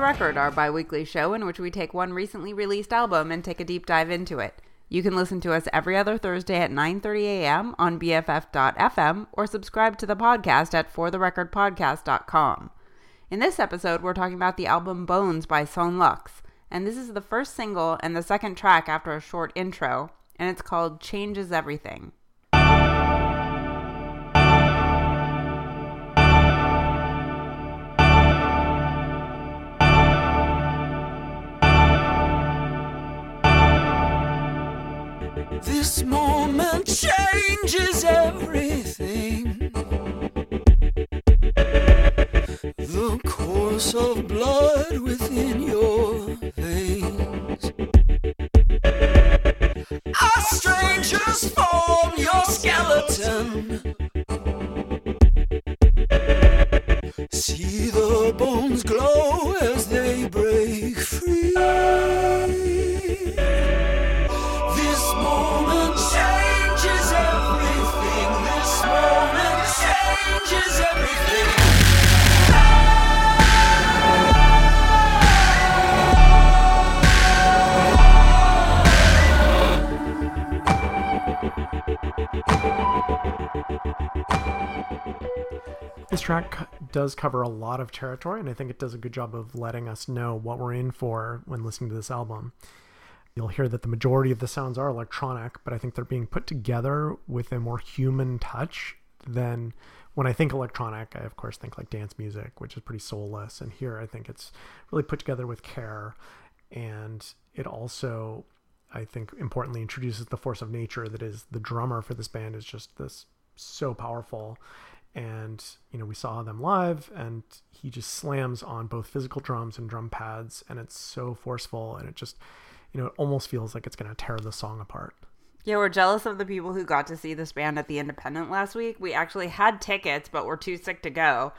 the Record, our bi weekly show in which we take one recently released album and take a deep dive into it. You can listen to us every other Thursday at 9:30 a.m. on BFF.fm or subscribe to the podcast at fortherecordpodcast.com. In this episode, we're talking about the album Bones by Son Lux, and this is the first single and the second track after a short intro, and it's called Changes Everything. This moment changes everything. The course of blood within your veins. A stranger's form, your skeleton. Does cover a lot of territory, and I think it does a good job of letting us know what we're in for when listening to this album. You'll hear that the majority of the sounds are electronic, but I think they're being put together with a more human touch than when I think electronic. I, of course, think like dance music, which is pretty soulless. And here, I think it's really put together with care. And it also, I think, importantly introduces the force of nature that is the drummer for this band is just this so powerful and you know we saw them live and he just slams on both physical drums and drum pads and it's so forceful and it just you know it almost feels like it's going to tear the song apart Yeah, we're jealous of the people who got to see this band at the Independent last week. We actually had tickets, but we're too sick to go.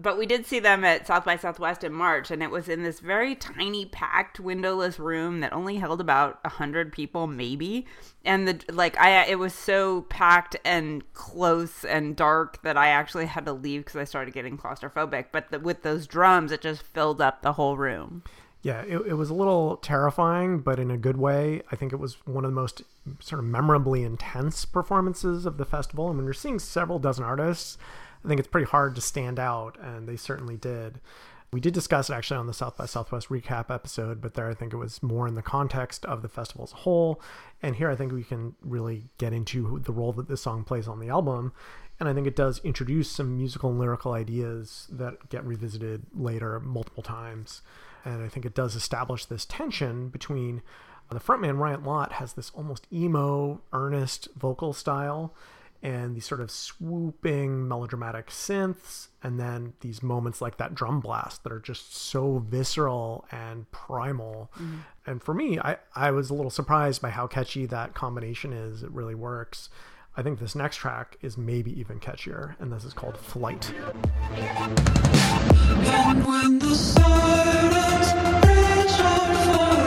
But we did see them at South by Southwest in March, and it was in this very tiny, packed, windowless room that only held about hundred people, maybe. And the like, I it was so packed and close and dark that I actually had to leave because I started getting claustrophobic. But the, with those drums, it just filled up the whole room. Yeah it, it was a little terrifying but in a good way. I think it was one of the most sort of memorably intense performances of the festival. And when you're seeing several dozen artists. I think it's pretty hard to stand out and they certainly did. We did discuss it actually on the south by southwest recap episode but there i think it was more in the context of the festival as a whole. And here i think we can really get into the role that this song plays on the album. And I think it does introduce some musical and lyrical ideas that get revisited later multiple times. And I think it does establish this tension between uh, the frontman Ryan Lott has this almost emo, earnest vocal style, and these sort of swooping melodramatic synths, and then these moments like that drum blast that are just so visceral and primal. And for me, I, I was a little surprised by how catchy that combination is. It really works. I think this next track is maybe even catchier, and this is called Flight. And when the out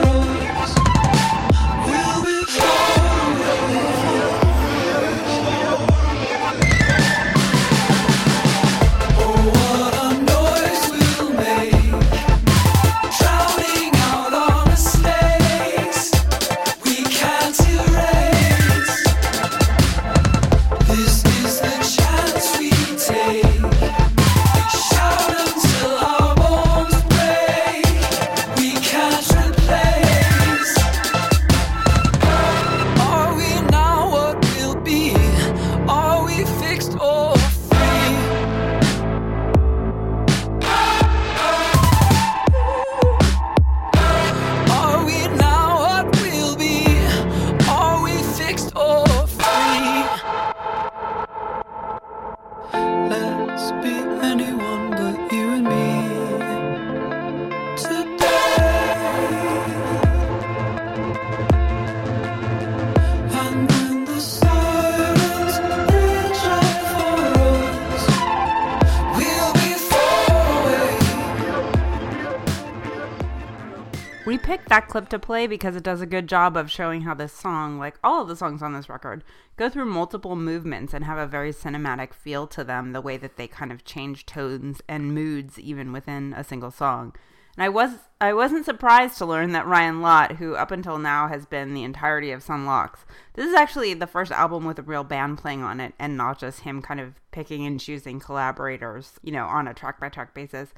picked that clip to play because it does a good job of showing how this song, like all of the songs on this record, go through multiple movements and have a very cinematic feel to them, the way that they kind of change tones and moods even within a single song. And I was I wasn't surprised to learn that Ryan Lott, who up until now has been the entirety of Son Lux, this is actually the first album with a real band playing on it and not just him kind of picking and choosing collaborators, you know, on a track by track basis.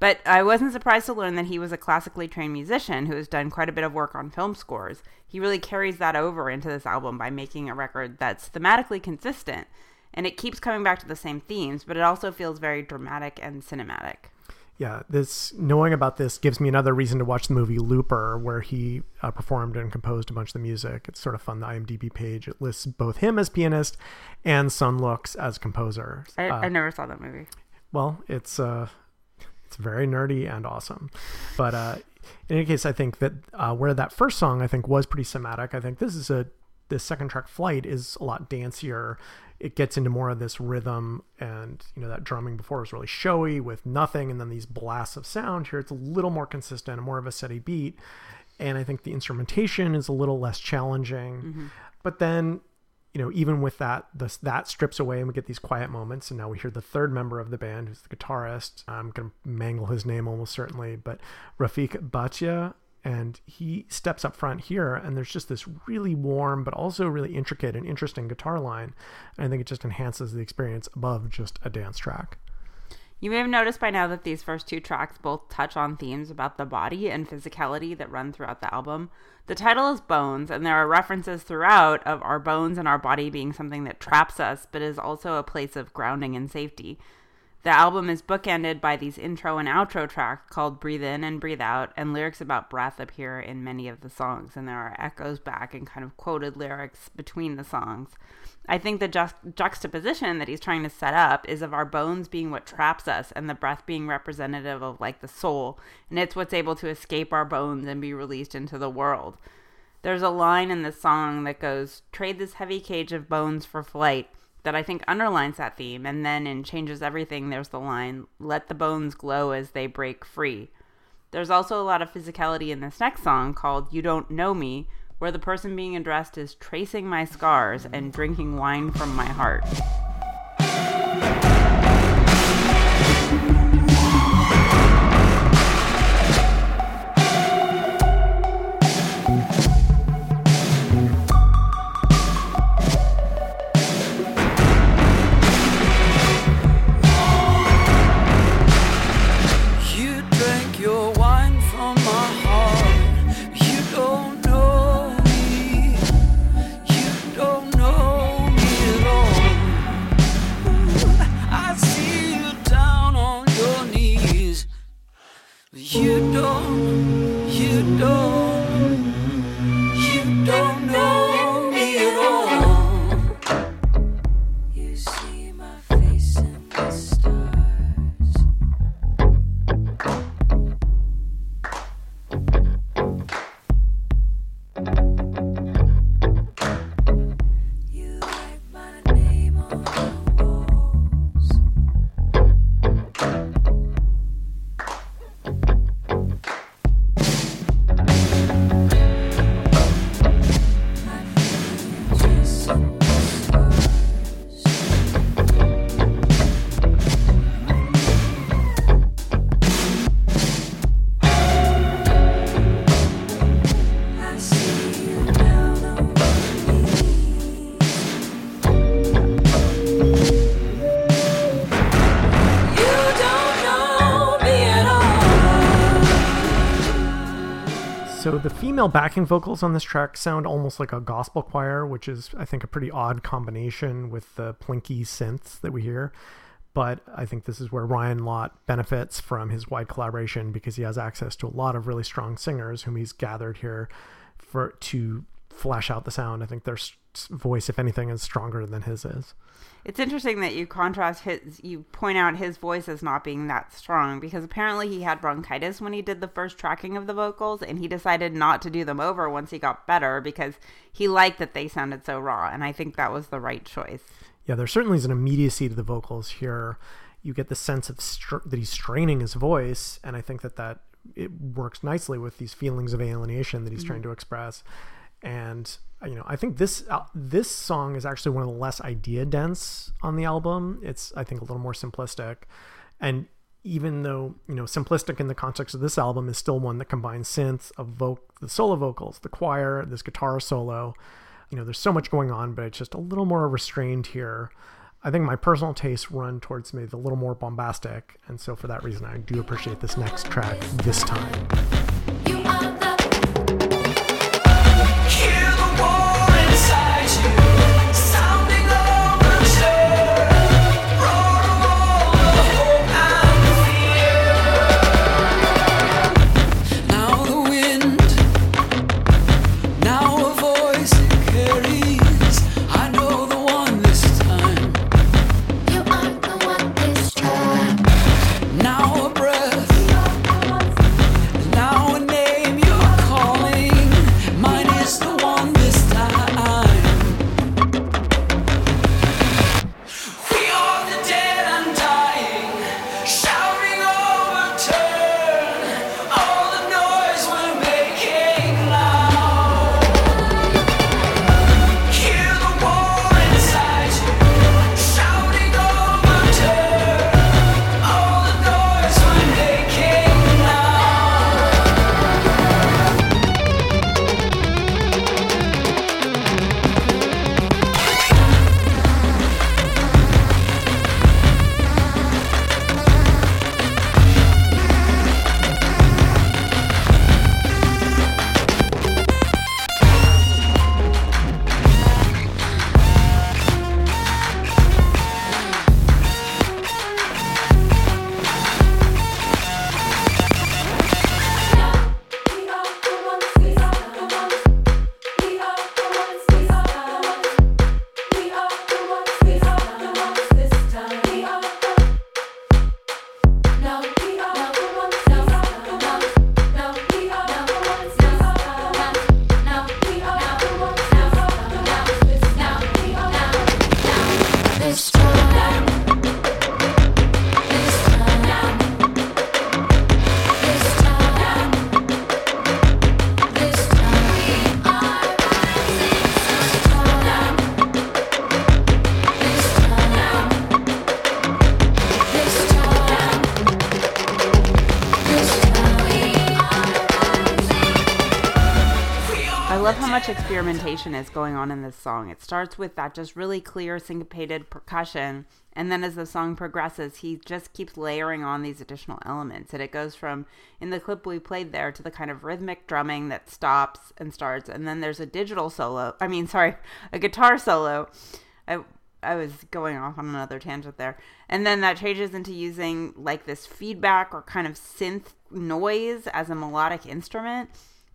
But I wasn't surprised to learn that he was a classically trained musician who has done quite a bit of work on film scores. He really carries that over into this album by making a record that's thematically consistent and it keeps coming back to the same themes, but it also feels very dramatic and cinematic. Yeah, this knowing about this gives me another reason to watch the movie Looper, where he uh, performed and composed a bunch of the music. It's sort of fun. The IMDb page it lists both him as pianist and Son Lux as composer. I, Uh, I never saw that movie. well, it's uh, it's very nerdy and awesome. But uh, in any case, I think that uh, where that first song I think was pretty somatic. I think this is a this second track, Flight, is a lot dancier. It gets into more of this rhythm, and you know that drumming before was really showy with nothing, and then these blasts of sound. Here, it's a little more consistent and more of a steady beat. And I think the instrumentation is a little less challenging. But then you know, even with that, that strips away, and we get these quiet moments. And now we hear the third member of the band, who's the guitarist. I'm gonna mangle his name almost certainly, but Rafiq Bhatia, and he steps up front here, and there's just this really warm, but also really intricate and interesting guitar line. And I think it just enhances the experience above just a dance track. You may have noticed by now that these first two tracks both touch on themes about the body and physicality that run throughout the album. The title is Bones, and there are references throughout of our bones and our body being something that traps us, but is also a place of grounding and safety. The album is bookended by these intro and outro tracks called Breathe In and Breathe Out, and lyrics about breath appear in many of the songs, and there are echoes back and kind of quoted lyrics between the songs. I think the ju- juxtaposition that he's trying to set up is of our bones being what traps us and the breath being representative of like the soul, and it's what's able to escape our bones and be released into the world. There's a line in the song that goes, Trade this heavy cage of bones for flight, that I think underlines that theme. And then in Changes Everything, there's the line, Let the bones glow as they break free. There's also a lot of physicality in this next song called You Don't Know Me, where the person being addressed is tracing my scars and drinking wine from my heart. Female backing vocals on this track sound almost like a gospel choir, which is, I think, a pretty odd combination with the plinky synths that we hear. But I think this is where Ryan Lott benefits from his wide collaboration because he has access to a lot of really strong singers whom he's gathered here for to flesh out the sound. I think their s- voice, if anything, is stronger than his is. It's interesting that you contrast his, you point out his voice as not being that strong because apparently he had bronchitis when he did the first tracking of the vocals and he decided not to do them over once he got better because he liked that they sounded so raw. And I think that was the right choice. yeah, there certainly is an immediacy to the vocals here. You get the sense of str- that he's straining his voice, and I think that that it works nicely with these feelings of alienation that he's trying mm-hmm. to express. And you know, I think this uh, this song is actually one of the less idea dense on the album. It's I think a little more simplistic, and even though you know simplistic in the context of this album, is still one that combines synths, of voc- the solo vocals, the choir, this guitar solo. You know, there's so much going on, but it's just a little more restrained here. I think my personal tastes run towards maybe a little more bombastic, and so for that reason, I do appreciate this next track this time. Experimentation is going on in this song. It starts with that just really clear syncopated percussion, and then as the song progresses, he just keeps layering on these additional elements. And it goes from in the clip we played there to the kind of rhythmic drumming that stops and starts, and then there's a digital solo. I mean, sorry, a guitar solo. I I was going off on another tangent there. And then that changes into using like this feedback or kind of synth noise as a melodic instrument.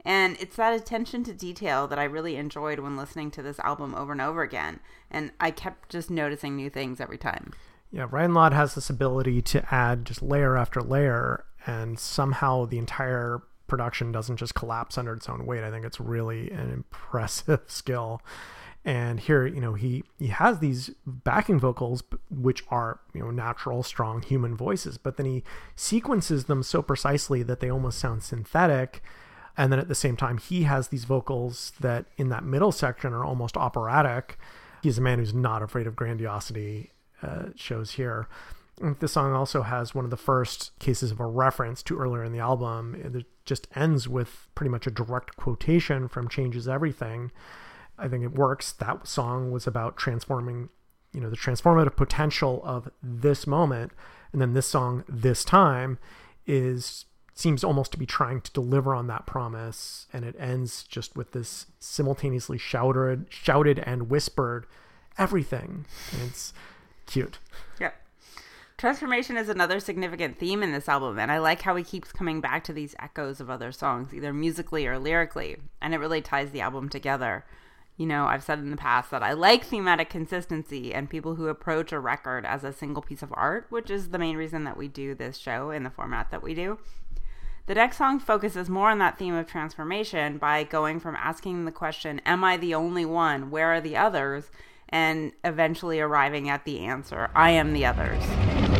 And it's that attention to detail that I really enjoyed when listening to this album over and over again. And I kept just noticing new things every time. Yeah, Ryan Lott has this ability to add just layer after layer, and somehow the entire production doesn't just collapse under its own weight. I think it's really an impressive skill. And here, you know, he he has these backing vocals, which are you know natural, strong human voices, but then he sequences them so precisely that they almost sound synthetic. And then at the same time, he has these vocals that in that middle section are almost operatic. He's a man who's not afraid of grandiosity, uh, shows here. The song also has one of the first cases of a reference to earlier in the album. It just ends with pretty much a direct quotation from Changes Everything. I think it works. That song was about transforming, you know, the transformative potential of this moment. And then this song, This Time, is seems almost to be trying to deliver on that promise. And it ends just with this simultaneously shouted, shouted and whispered everything. And it's cute. Yeah. Transformation is another significant theme in this album, and I like how he keeps coming back to these echoes of other songs, either musically or lyrically, and it really ties the album together. You know, I've said in the past that I like thematic consistency and people who approach a record as a single piece of art, which is the main reason that we do this show in the format that we do. The next song focuses more on that theme of transformation by going from asking the question, Am I the only one? Where are the others? and eventually arriving at the answer, I am the others.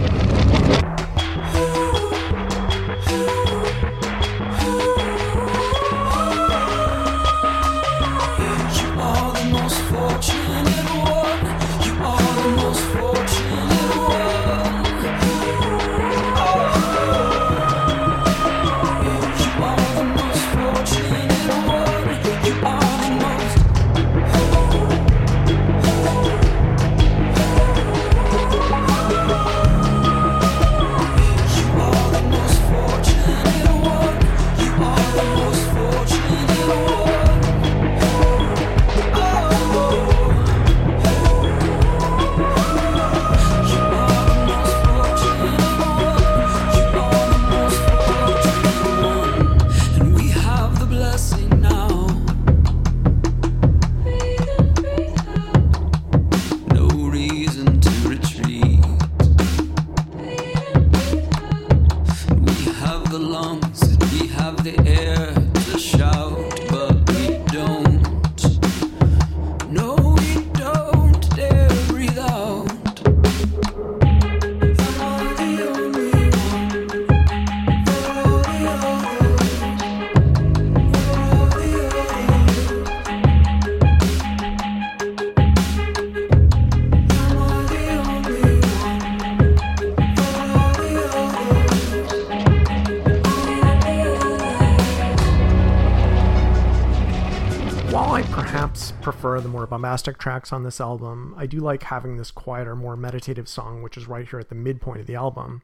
Bombastic tracks on this album, I do like having this quieter, more meditative song, which is right here at the midpoint of the album.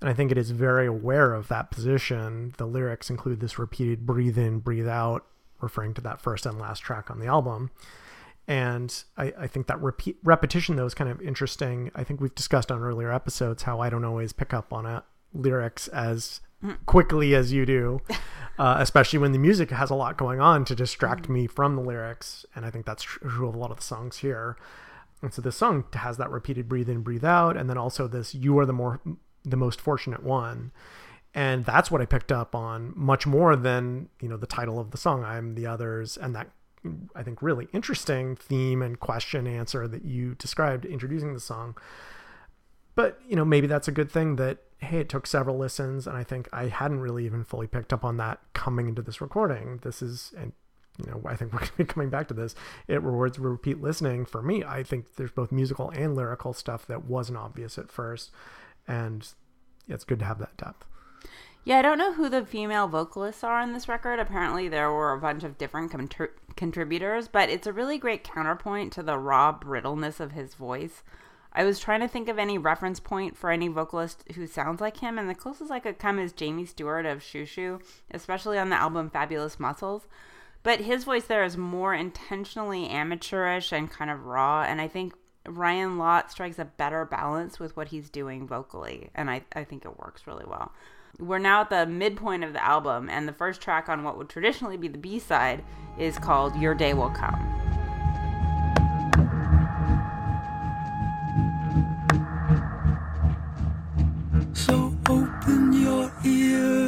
And I think it is very aware of that position. The lyrics include this repeated breathe in, breathe out, referring to that first and last track on the album. And I, I think that repeat repetition though is kind of interesting. I think we've discussed on earlier episodes how I don't always pick up on a lyrics as quickly as you do, uh, especially when the music has a lot going on to distract me from the lyrics. And I think that's true of a lot of the songs here. And so this song has that repeated breathe in, breathe out, and then also this "You are the more the most fortunate one," and that's what I picked up on much more than you know the title of the song "I'm the Others" and that I think really interesting theme and question answer that you described introducing the song. But you know maybe that's a good thing that hey it took several listens and I think I hadn't really even fully picked up on that coming into this recording. This is and you know, I think we're going to be coming back to this. It rewards repeat listening for me. I think there's both musical and lyrical stuff that wasn't obvious at first, and it's good to have that depth. Yeah, I don't know who the female vocalists are on this record. Apparently, there were a bunch of different contr- contributors, but it's a really great counterpoint to the raw brittleness of his voice. I was trying to think of any reference point for any vocalist who sounds like him, and the closest I could come is Jamie Stewart of Xiu Xiu, especially on the album Fabulous Muscles. But his voice there is more intentionally amateurish and kind of raw, and I think Ryan Lott strikes a better balance with what he's doing vocally, and I, I think it works really well. We're now at the midpoint of the album, and the first track on what would traditionally be the B side is called Your Day Will Come. Open your ears.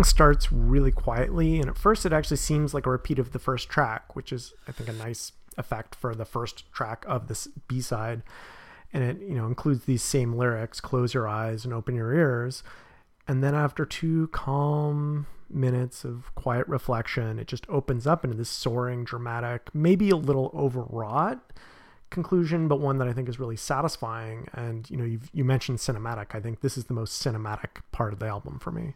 Song starts really quietly, and at first it actually seems like a repeat of the first track, which is, I think, a nice effect for the first track of this B side. And it, you know, includes these same lyrics: "Close your eyes and open your ears." And then after two calm minutes of quiet reflection, it just opens up into this soaring, dramatic, maybe a little overwrought conclusion, but one that I think is really satisfying. And you know, you you mentioned cinematic. I think this is the most cinematic part of the album for me.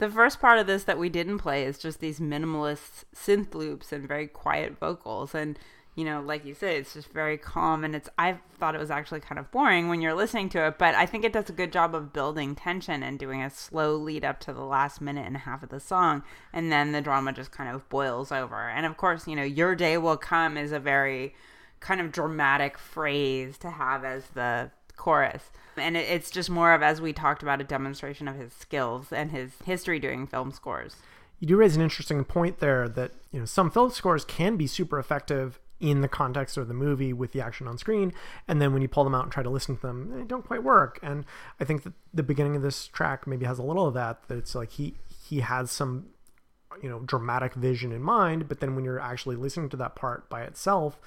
The first part of this that we didn't play is just these minimalist synth loops and very quiet vocals. And, you know, like you said, it's just very calm. And it's, I thought it was actually kind of boring when you're listening to it, but I think it does a good job of building tension and doing a slow lead up to the last minute and a half of the song. And then the drama just kind of boils over. And of course, you know, Your Day Will Come is a very kind of dramatic phrase to have as the chorus. And it, it's just more of, as we talked about, a demonstration of his skills and his history doing film scores. You do raise an interesting point there that you know some film scores can be super effective in the context of the movie with the action on screen, and then when you pull them out and try to listen to them, they don't quite work. And I think that the beginning of this track maybe has a little of that. That it's like he he has some you know dramatic vision in mind, but then when you're actually listening to that part by itself,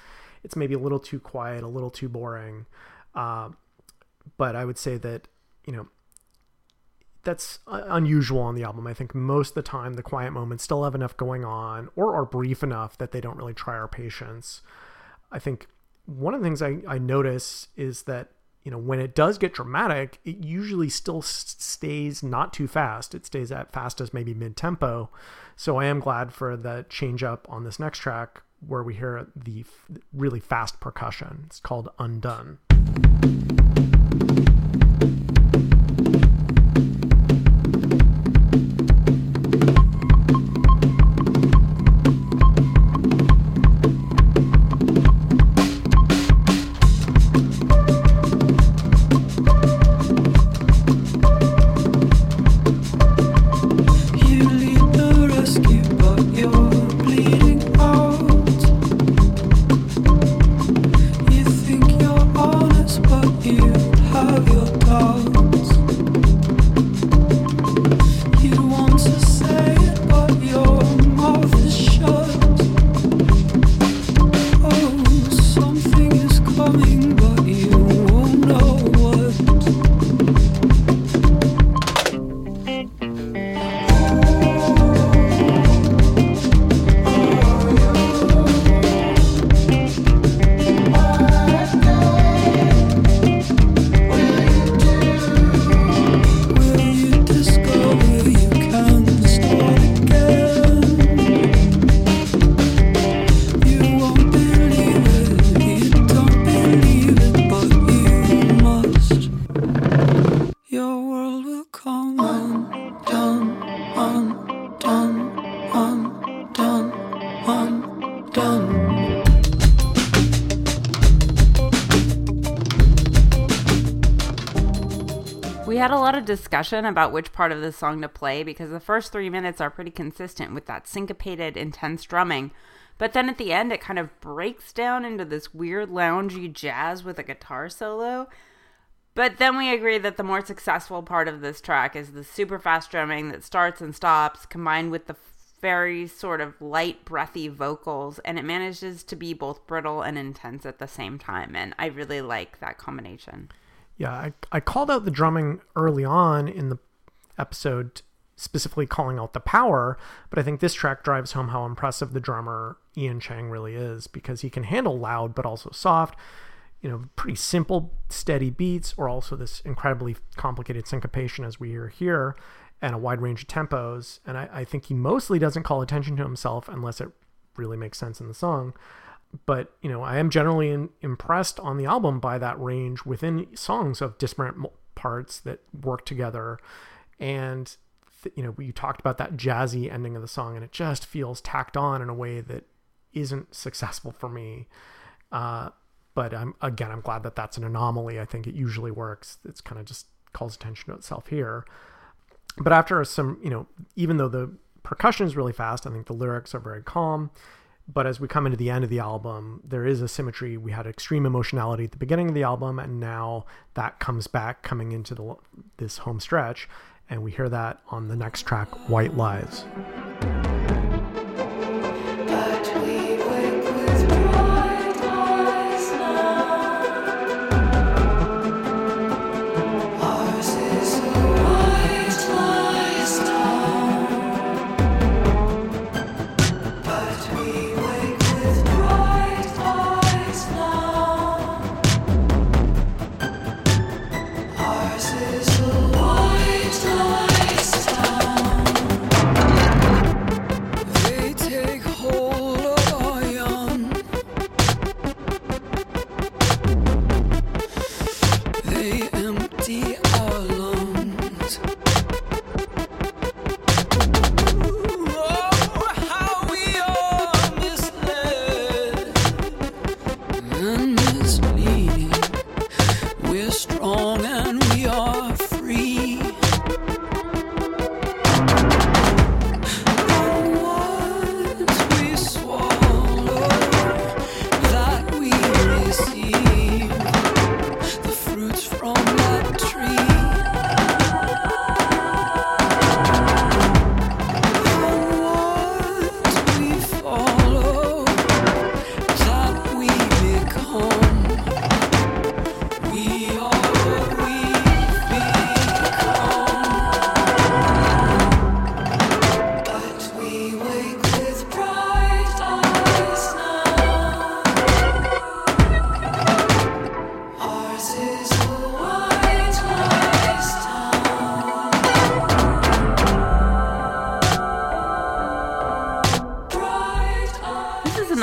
it's maybe a little too quiet, a little too boring. Uh, but I would say that you know that's unusual on the album. I think most of the time the quiet moments still have enough going on or are brief enough that they don't really try our patience. I think one of the things I, I notice is that you know when it does get dramatic, it usually still stays not too fast. It stays at fast as maybe mid tempo. So I am glad for the change up on this next track where we hear the really fast percussion. It's called Undone. Lot of discussion about which part of the song to play because the first three minutes are pretty consistent with that syncopated, intense drumming. But then at the end, it kind of breaks down into this weird, loungy jazz with a guitar solo. But then we agree that the more successful part of this track is the super fast drumming that starts and stops, combined with the very sort of light, breathy vocals, and it manages to be both brittle and intense at the same time. And I really like that combination. Yeah, I, I called out the drumming early on in the episode, specifically calling out the power, but I think this track drives home how impressive the drummer Ian Chang really is because he can handle loud but also soft, you know, pretty simple, steady beats, or also this incredibly complicated syncopation as we hear here, and a wide range of tempos. And I, I think he mostly doesn't call attention to himself unless it really makes sense in the song but you know i am generally in, impressed on the album by that range within songs of disparate parts that work together. And th- you know you talked about that jazzy ending of the song and it just feels tacked on in a way that isn't successful for me. Uh, but i'm again i'm glad that that's an anomaly. I think it usually works. It's kind of just calls attention to itself here. But after some you know even though the percussion is really fast i think the lyrics are very calm but as we come into the end of the album there is a symmetry. We had extreme emotionality at the beginning of the album and now that comes back coming into the this home stretch and we hear that on the next track white lies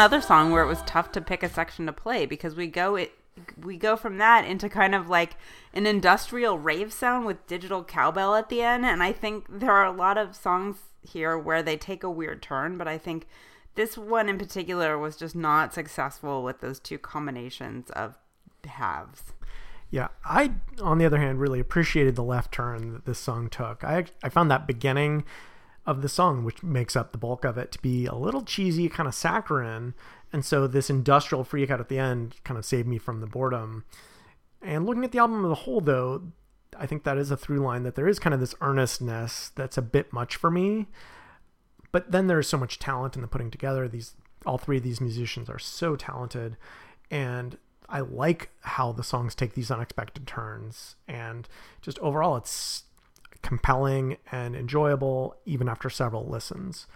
another song where it was tough to pick a section to play because we go it we go from that into kind of like an industrial rave sound with digital cowbell at the end and I think there are a lot of songs here where they take a weird turn but I think this one in particular was just not successful with those two combinations of halves. Yeah, I, on the other hand, really appreciated the left turn that this song took. I I found that beginning of the song, which makes up the bulk of it, to be a little cheesy, kind of saccharine, and so this industrial freak out at the end kind of saved me from the boredom. And looking at the album as a whole, though, I think that is a through line that there is kind of this earnestness that's a bit much for me. But then there's so much talent in the putting together. These all three of these musicians are so talented, and I like how the songs take these unexpected turns. And just overall, it's compelling and enjoyable even after several listens.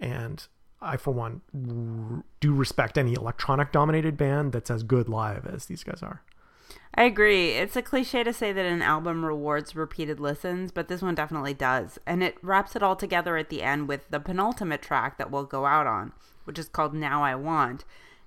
And I, for one, r- do respect any electronic dominated band that's as good live as these guys are. I agree. It's a cliche to say that an album rewards repeated listens, but this one definitely does. And it wraps it all together at the end with the penultimate track that we'll go out on, which is called Now I Want.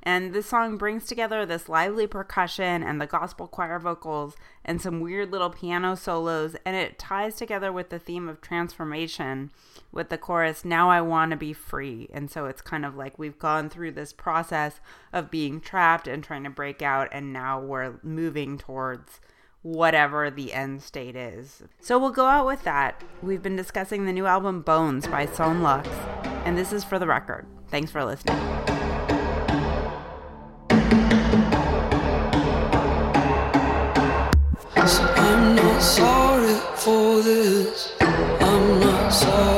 And this song brings together this lively percussion and the gospel choir vocals and some weird little piano solos, and it ties together with the theme of transformation with the chorus, Now I Want to Be Free. And so it's kind of like we've gone through this process of being trapped and trying to break out, and now we're moving towards whatever the end state is. So we'll go out with that. We've been discussing the new album Bones by Son Lux, and this is for the record. Thanks for listening. For this. I'm not sorry